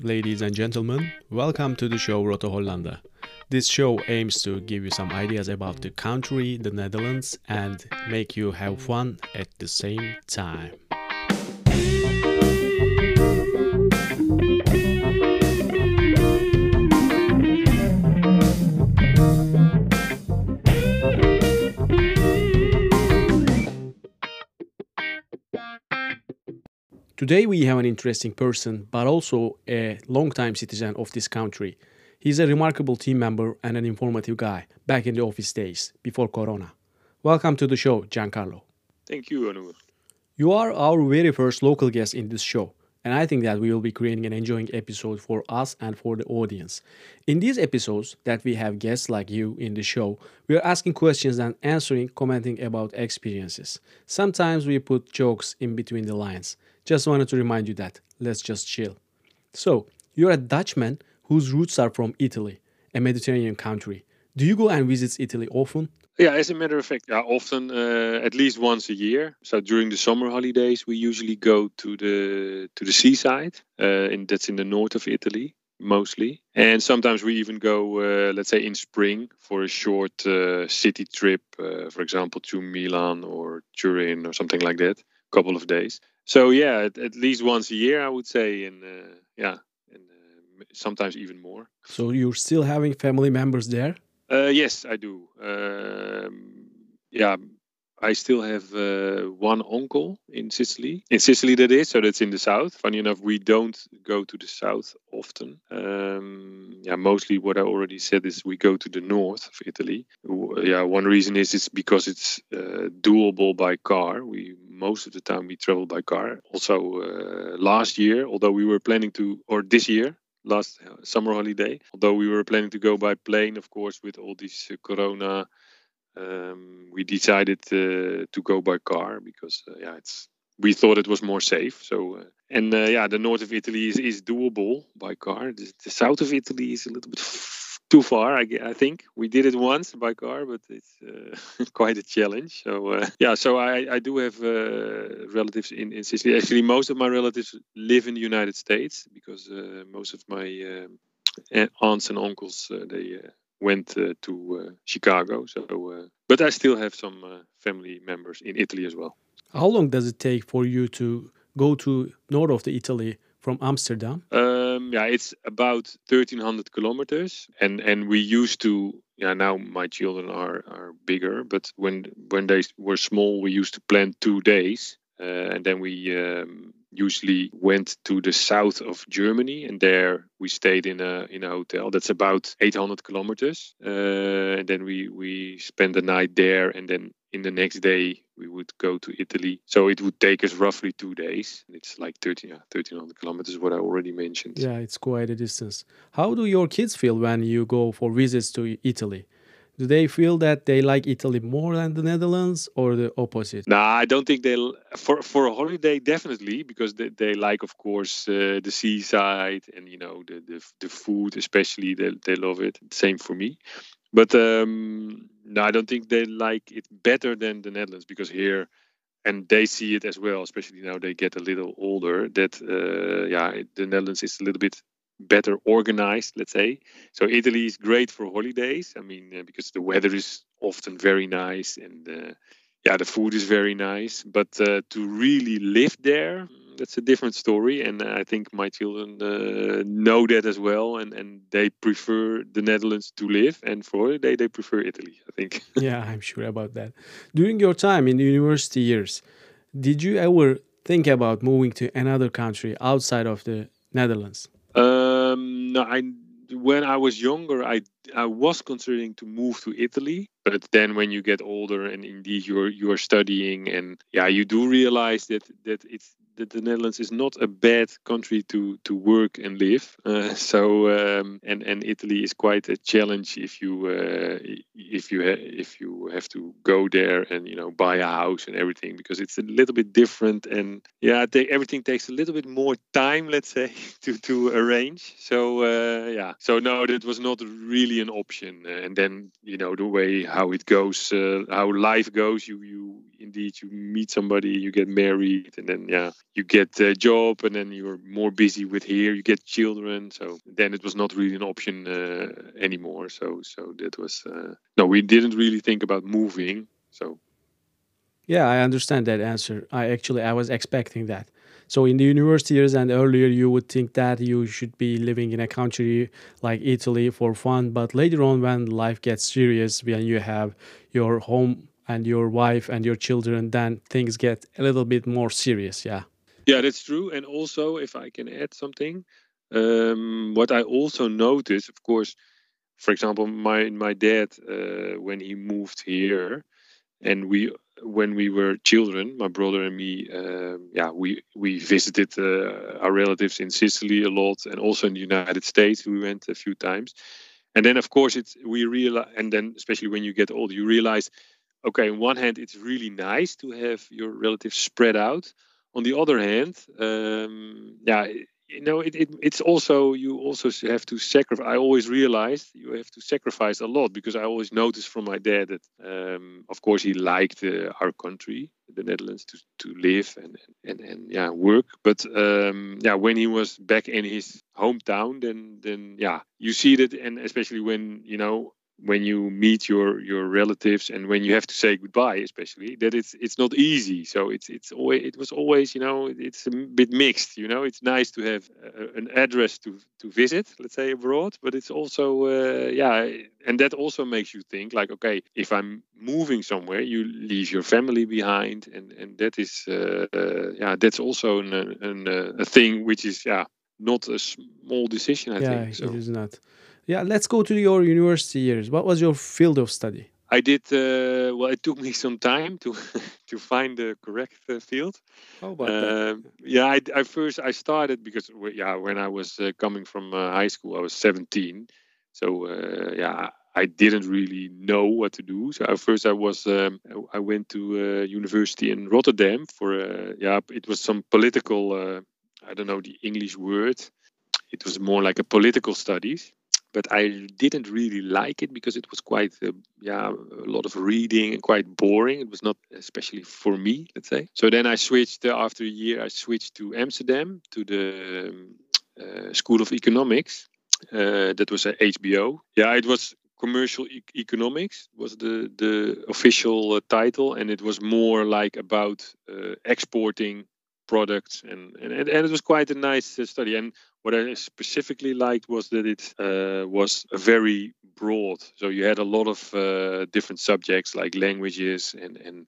Ladies and gentlemen, welcome to the show Roto Hollanda. This show aims to give you some ideas about the country, the Netherlands, and make you have fun at the same time. Today we have an interesting person, but also a long-time citizen of this country. He's a remarkable team member and an informative guy back in the office days before Corona. Welcome to the show, Giancarlo. Thank you, Onur. You are our very first local guest in this show, and I think that we will be creating an enjoying episode for us and for the audience. In these episodes that we have guests like you in the show, we are asking questions and answering, commenting about experiences. Sometimes we put jokes in between the lines. Just wanted to remind you that. Let's just chill. So, you're a Dutchman whose roots are from Italy, a Mediterranean country. Do you go and visit Italy often? Yeah, as a matter of fact, yeah, often uh, at least once a year. So during the summer holidays, we usually go to the to the seaside, uh, that's in the north of Italy mostly. And sometimes we even go, uh, let's say, in spring for a short uh, city trip, uh, for example, to Milan or Turin or something like that, couple of days. So yeah, at, at least once a year, I would say, and uh, yeah, and uh, sometimes even more. So you're still having family members there? Uh, yes, I do. Um, yeah, I still have uh, one uncle in Sicily. In Sicily, that is. So that's in the south. Funny enough, we don't go to the south often. Um, yeah, mostly what I already said is we go to the north of Italy. Yeah, one reason is it's because it's uh, doable by car. We most of the time we travel by car. Also, uh, last year, although we were planning to, or this year, last uh, summer holiday, although we were planning to go by plane, of course, with all this uh, Corona um, we decided uh, to go by car because uh, yeah it's we thought it was more safe so uh, and yeah the north of italy is, is doable by car the, the south of italy is a little bit too far I, I think we did it once by car but it's uh, quite a challenge so uh, yeah so i i do have uh, relatives in, in sicily actually most of my relatives live in the united states because uh, most of my um, aunts and uncles uh, they uh, went uh, to uh, Chicago. So, uh, but I still have some uh, family members in Italy as well. How long does it take for you to go to north of the Italy from Amsterdam? Yeah, it's about 1,300 kilometers, and and we used to. Yeah, now my children are are bigger, but when when they were small, we used to plan two days, uh, and then we um, usually went to the south of Germany, and there we stayed in a in a hotel that's about 800 kilometers, uh, and then we we spent the night there, and then in the next day we would go to Italy. So it would take us roughly two days. It's like 13, yeah, 1300 kilometers, what I already mentioned. Yeah, it's quite a distance. How do your kids feel when you go for visits to Italy? Do they feel that they like Italy more than the Netherlands or the opposite? Nah, I don't think they'll for for a holiday definitely because they, they like of course uh, the seaside and you know the, the the food especially they they love it. Same for me, but um, no, I don't think they like it better than the Netherlands because here and they see it as well, especially now they get a little older. That uh, yeah, the Netherlands is a little bit better organized, let's say. So Italy is great for holidays. I mean, uh, because the weather is often very nice and uh, yeah, the food is very nice. But uh, to really live there, that's a different story. And I think my children uh, know that as well, and and they prefer the Netherlands to live, and for holiday they prefer Italy. I think. yeah, I'm sure about that. During your time in the university years, did you ever think about moving to another country outside of the Netherlands? Um, no, I when I was younger, I I was considering to move to Italy, but then when you get older and indeed you're you're studying and yeah, you do realize that that it's that the Netherlands is not a bad country to to work and live. Uh, so um, and and Italy is quite a challenge if you uh, if you if you have to go there and you know buy a house and everything because it's a little bit different and yeah, they, everything takes a little bit more time, let's say, to to arrange. So uh, yeah, so no, that was not really an option. And then you know the way how it goes, uh, how life goes. You you indeed you meet somebody, you get married, and then yeah, you get a job and then you're more busy with here you get children. So then it was not really an option uh, anymore. So so that was uh, no we didn't really think about moving so. Yeah i understand that answer. I actually i was expecting that. So in the university years and earlier you would think that you should be living in a country like italy for fun but later on when life gets serious when you have your home and your wife and your children then things get a little bit more serious yeah yeah, that's true. And also, if I can add something, um, what I also noticed, of course, for example, my my dad uh, when he moved here, and we when we were children, my brother and me, uh, yeah, we we visited uh, our relatives in Sicily a lot, and also in the United States. We went a few times, and then of course it's we realize, and then especially when you get old, you realize, okay, on one hand, it's really nice to have your relatives spread out on the other hand, um, yeah, you know, it, it, it's also you also have to sacrifice. I always realized you have to sacrifice a lot because I always noticed from my dad that, um, of course, he liked uh, our country, the Netherlands, to, to live and, and and yeah work. But um, yeah, when he was back in his hometown, then then yeah, you see that, and especially when you know when you meet your your relatives and when you have to say goodbye especially that it's it's not easy. So it's it's always it was always you know it's a bit mixed you know? It's nice to have a, an address to to visit let's say abroad but it's also uh, yeah and that also makes you think like okay if i'm moving somewhere you leave your family behind and and that is uh, uh, yeah that's also an, an, uh, a thing which is yeah not a small decision i yeah, think so. it is not yeah, let's go to your university years. What was your field of study? I did uh, well. It took me some time to to find the correct uh, field. How about uh, that? Um, yeah, I, I, first I started because yeah, when I was uh, coming from uh, high school, I was 17. So uh, yeah, I didn't really know what to do. So at first I was um, I went to university in Rotterdam for yeah, it was some political. I don't know the English word. It was more like a political studies but I didn't really like it because it was quite, uh, yeah, a lot of reading and quite boring. It was not especially for me, let's say. So then I switched uh, after a year. I switched to Amsterdam to the um, uh, School of Economics. Uh, that was at HBO. Yeah, it was commercial e- economics was the the official uh, title, and it was more like about uh, exporting products and, and and it was quite a nice study and what I specifically liked was that it uh, was very broad. So you had a lot of uh, different subjects like languages and and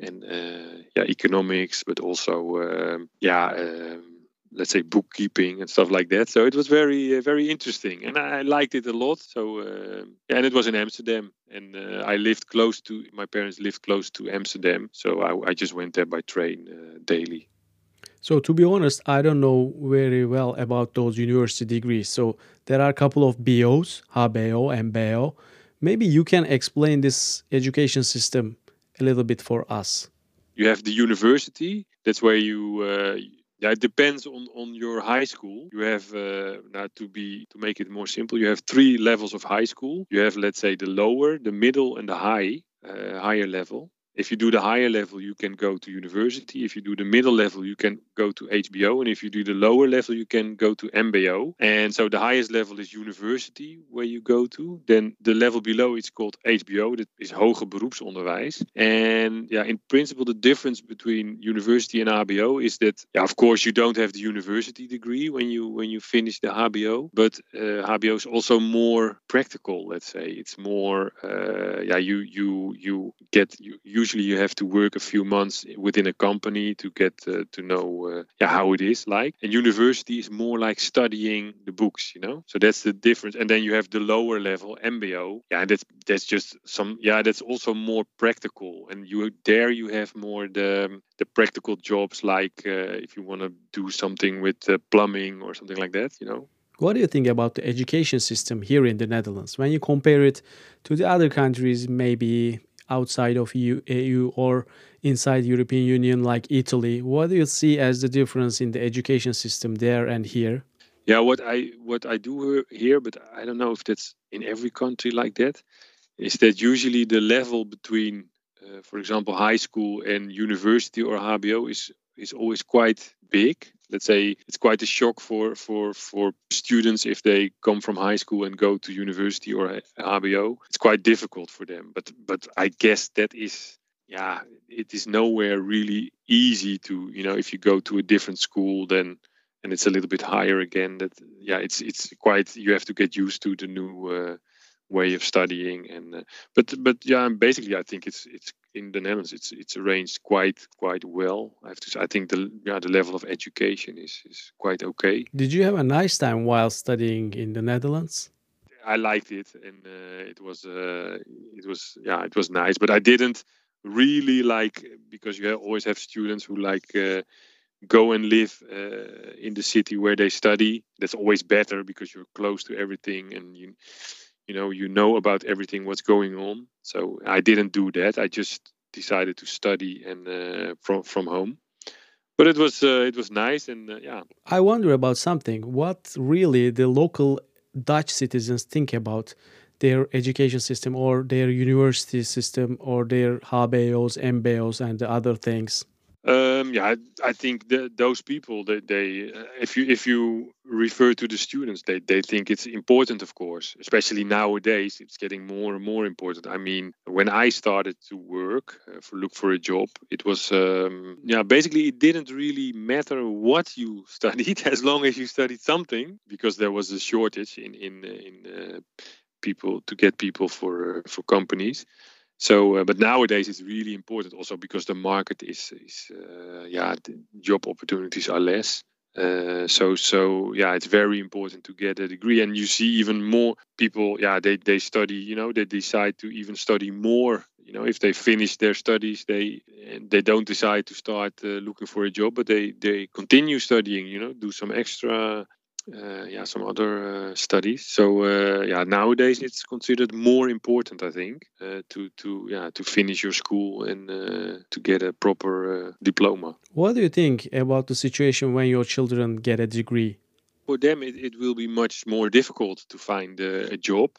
and uh, yeah, economics, but also um, yeah. Um, let's say bookkeeping and stuff like that. So it was very, uh, very interesting, and I liked it a lot. So uh, and it was in Amsterdam, and uh, I lived close to my parents lived close to Amsterdam, so I, I just went there by train uh, daily. So to be honest, I don't know very well about those university degrees. So there are a couple of BOs, HBO and BO. Maybe you can explain this education system a little bit for us. You have the university. That's where you. Uh, yeah, it depends on on your high school. You have uh, now to be to make it more simple. You have three levels of high school. You have let's say the lower, the middle, and the high uh, higher level. If you do the higher level, you can go to university. If you do the middle level, you can go to HBO. And if you do the lower level, you can go to MBO. And so the highest level is university where you go to. Then the level below is called HBO. That is hoger beroepsonderwijs. And yeah, in principle, the difference between university and HBO is that, yeah, of course, you don't have the university degree when you when you finish the HBO, but uh, HBO is also more practical. Let's say it's more, uh, yeah, you you you get you usually you have to work a few months within a company to get uh, to know uh, yeah, how it is like. And university is more like studying the books, you know. So that's the difference. And then you have the lower level MBO. Yeah, that's that's just some. Yeah, that's also more practical. And you there you have more the the practical jobs like uh, if you want to do something with uh, plumbing or something like that, you know. What do you think about the education system here in the Netherlands when you compare it to the other countries, maybe outside of EU, EU or inside European Union like Italy. What do you see as the difference in the education system there and here? Yeah, what I what I do here, but I don't know if that's in every country like that, is that usually the level between, uh, for example, high school and university or HBO is is always quite big. Let's say it's quite a shock for for for students if they come from high school and go to university or HBO. It's quite difficult for them. But but I guess that is yeah, it is nowhere really easy to you know if you go to a different school then and it's a little bit higher again. That yeah, it's it's quite you have to get used to the new. Uh, way of studying and uh, but but yeah basically i think it's it's in the netherlands it's it's arranged quite quite well. I have to say i think the yeah the level of education is is quite okay. Did you have a nice time while studying in the netherlands? I liked it and uh, it was uh, it was yeah it was nice but i didn't really like because you always have students who like uh, go and live uh, in the city where they study. That's always better because you're close to everything and you you know you know about everything what's going on. So i didn't do that. I just decided to study and uh, from from home. But it was uh, it was nice and uh, yeah. I wonder about something. What really the local dutch citizens think about their education system or their university system or their hbos mbos and the other things um, yeah, I, I think those people they, they uh, if you if you refer to the students, they, they think it's important, of course. Especially nowadays, it's getting more and more important. I mean, when I started to work uh, for look for a job, it was um, yeah basically it didn't really matter what you studied as long as you studied something because there was a shortage in in in uh, people to get people for uh, for companies. So, uh, but nowadays it's really important also because the market is, is uh, yeah, job opportunities are less. Uh, so, so yeah, it's very important to get a degree, and you see even more people. Yeah, they they study. You know, they decide to even study more. You know, if they finish their studies, they they don't decide to start uh, looking for a job, but they they continue studying. You know, do some extra yeah, some other uh, studies. So uh, yeah, nowadays it's considered more important, I think, to to yeah to finish your school and to get a proper diploma. What do you think about the situation when your children get a degree? For them, it, it will be much more difficult to find a job.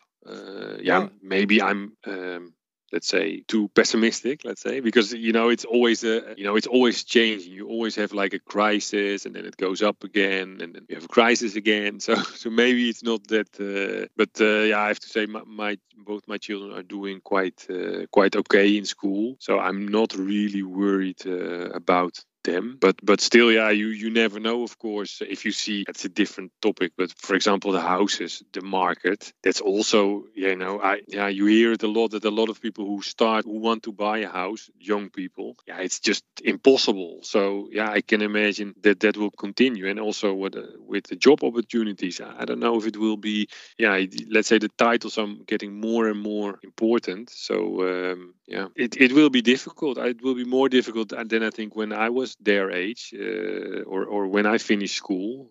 yeah, maybe I'm um, let's say too pessimistic let's say because you know it's always a you know it's always changing. You always have like a crisis and then it goes up again and then you have a crisis again. So so maybe it's not that uh, but uh, yeah i have to say my, my, both my children are doing quite uh, quite okay in school. So i'm not really worried uh, about them. But but still yeah you you never know of course if you see it's a different topic. But for example the houses the market that's also you know i yeah you hear it a lot that a lot of people who start who want to buy a house young people yeah it's just impossible. So yeah i can imagine that that will continue. And also with uh, with the job opportunities i don't know if it will be yeah let's say the titles are getting more and more important. So um, yeah it, it will be difficult. It will be more difficult than i think when i was was their age uh, or or when I finished school,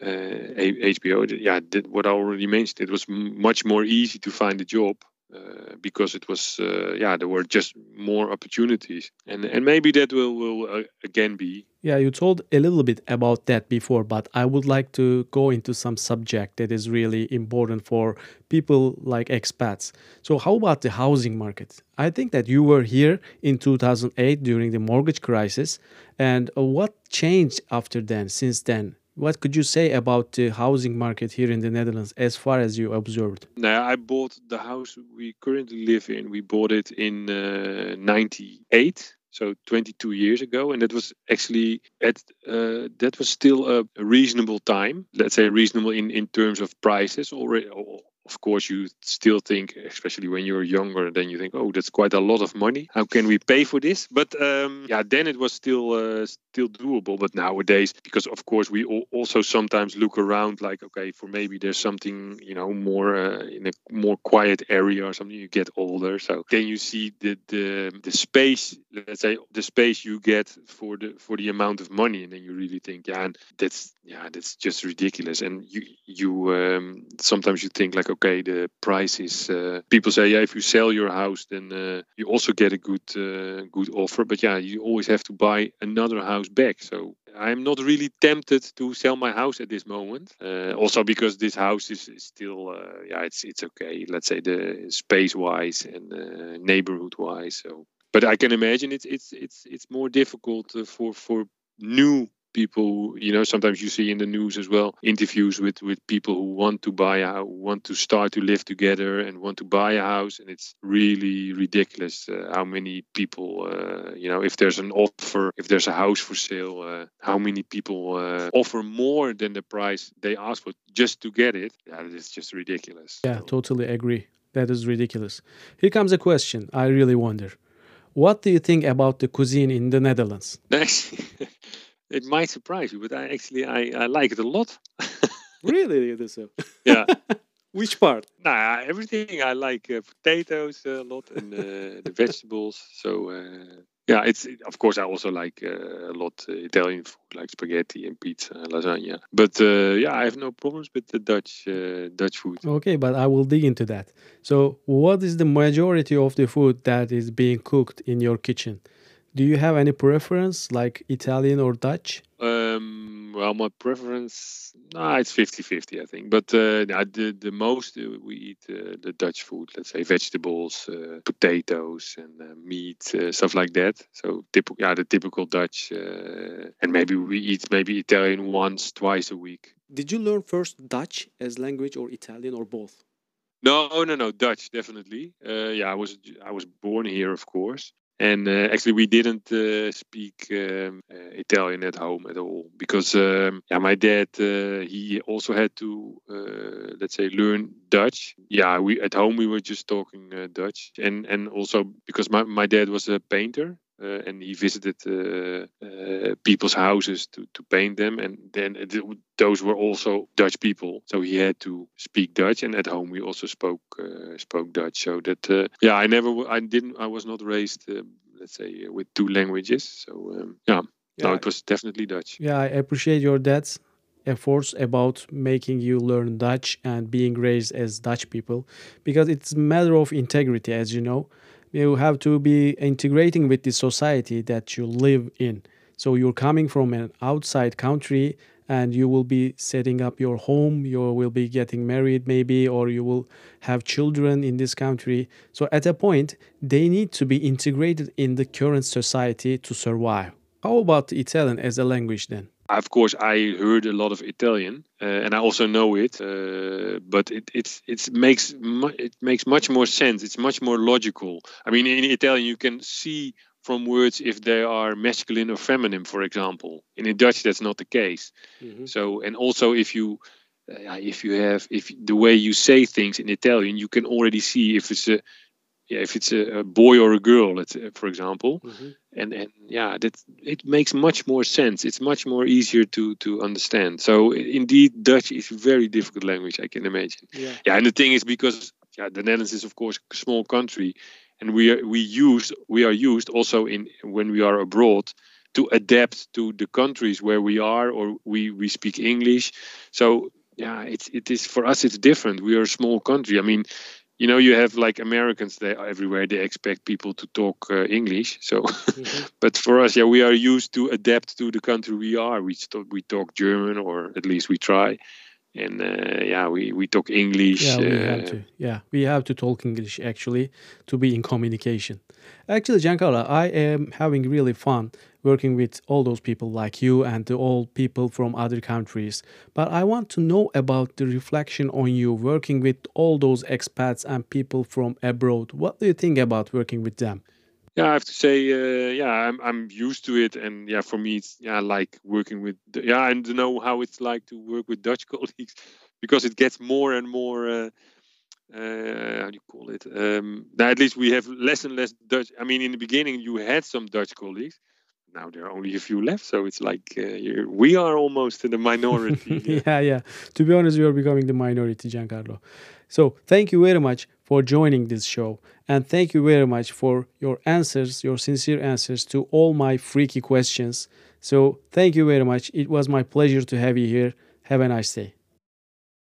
HBO. Uh, yeah, what I already mentioned, it was much more easy to find a job. Uh, because it was uh, yeah there were just more opportunities and and maybe that will will uh, again be yeah, you told a little bit about that before, but I would like to go into some subject that is really important for people like expats. So, how about the housing market? I think that you were here in 2008 during the mortgage crisis, and what changed after then, since then? What could you say about the housing market here in the Netherlands as far as you observed? Now, I bought the house we currently live in. We bought it in uh, 98 so 22 years ago and that was actually at uh, that was still a, reasonable time let's say reasonable in in terms of prices already of course you still think especially when you're younger then you think oh that's quite a lot of money. How can we pay for this? But um, yeah then it was still uh, still doable. But nowadays because of course we also sometimes look around like okay for maybe there's something you know more uh, in a more quiet area or something you get older. So then you see the the the space let's say the space you get for the for the amount of money. And then you really think yeah and that's yeah that's just ridiculous. And you you um, sometimes you think like okay, the price is. Uh, people say, yeah, if you sell your house, then uh, you also get a good uh, good offer. But yeah, you always have to buy another house back. So I'm not really tempted to sell my house at this moment. Uh, also because this house is, is still, uh, yeah, it's it's okay. Let's say the space wise and neighborhood wise. So, but I can imagine it's it's it's it's more difficult for for new people you know sometimes you see in the news as well interviews with with people who want to buy a want to start to live together and want to buy a house and it's really ridiculous uh, how many people uh, you know if there's an offer if there's a house for sale uh, how many people uh, offer more than the price they ask for just to get it yeah it's just ridiculous. Yeah so. totally agree. That is ridiculous. Here comes a question i really wonder. What do you think about the cuisine in the netherlands it might surprise you, but I actually I, I like it a lot. really, it is so. Yeah. Which part? Nah, everything. I like uh, potatoes a lot and uh, the vegetables. So uh, yeah, it's of course I also like uh, a lot uh, Italian food, like spaghetti and pizza, and lasagna. But uh, yeah, I have no problems with the Dutch Dutch food. Okay, but I will dig into that. So, what is the majority of the food that is being cooked in your kitchen? Do you have any preference, like Italian or Dutch? Um, well, my preference, nah, it's 50-50, I think. But uh, the the most uh, we eat uh, the Dutch food. Let's say vegetables, uh, potatoes, and uh, meat, uh, stuff like that. So typical, yeah, the typical Dutch. and maybe we eat maybe Italian once, twice a week. Did you learn first Dutch as language or Italian or both? No, no, no, Dutch definitely. yeah, I was I was born here, of course, and uh, actually, we didn't uh, speak um, uh, Italian at home at all because um, yeah, my dad he also had to let's say learn Dutch. Yeah, we at home we were just talking Dutch, and and also because my my dad was a painter, uh, and he visited uh, uh, people's houses to, to paint them. And then it, those were also dutch people. So he had to speak dutch. And at home we also spoke spoke dutch. So that yeah i never i didn't i was not raised let's say with two languages. So um, yeah. Yeah, no, it was definitely Dutch. Yeah, I appreciate your dad's efforts about making you learn Dutch and being raised as Dutch people. Because it's a matter of integrity, as you know you have to be integrating with the society that you live in. So you're coming from an outside country and you will be setting up your home, you will be getting married maybe, or you will have children in this country. So at a point, they need to be integrated in the current society to survive. How about Italian as a language then? Of course, I heard a lot of Italian, uh, and I also know it. Uh, but it it's it makes it makes much more sense. It's much more logical. I mean, in Italian, you can see from words if they are masculine or feminine, for example. And in Dutch, that's not the case. Mm-hmm. So, and also if you uh, if you have if the way you say things in Italian, you can already see if it's a yeah, if it's a, a, boy or a girl, for example, mm-hmm. and and yeah, that it makes much more sense. It's much more easier to to understand. So indeed, Dutch is a very difficult language. I can imagine. Yeah, yeah and the thing is because yeah, the Netherlands is of course a small country, and we are we use we are used also in when we are abroad to adapt to the countries where we are or we we speak English. So yeah, it's it is for us it's different. We are a small country. I mean you know you have like americans they everywhere they expect people to talk uh, english so mm-hmm. but for us yeah we are used to adapt to the country we are. We st- we talk german or at least we try and uh, yeah we, we talk english yeah we uh, have to. Yeah we have to talk english actually to be in communication. Actually giancarlo i am having really fun working with all those people like you and all people from other countries. But I want to know about the reflection on you working with all those expats and people from abroad. What do you think about working with them? Yeah, I have to say, uh, yeah, I'm I'm used to it, and yeah, for me, it's yeah, like working with yeah, and know how it's like to work with Dutch colleagues, because it gets more and more. Uh, uh, how do you call it? Um, now at least we have less and less Dutch. I mean, in the beginning, you had some Dutch colleagues, now there are only a few left. So it's like uh, we are almost in the minority. yeah, yeah. To be honest, we are becoming the minority, Giancarlo. So thank you very much for joining this show. And thank you very much for your answers, your sincere answers to all my freaky questions. So thank you very much. It was my pleasure to have you here. Have a nice day.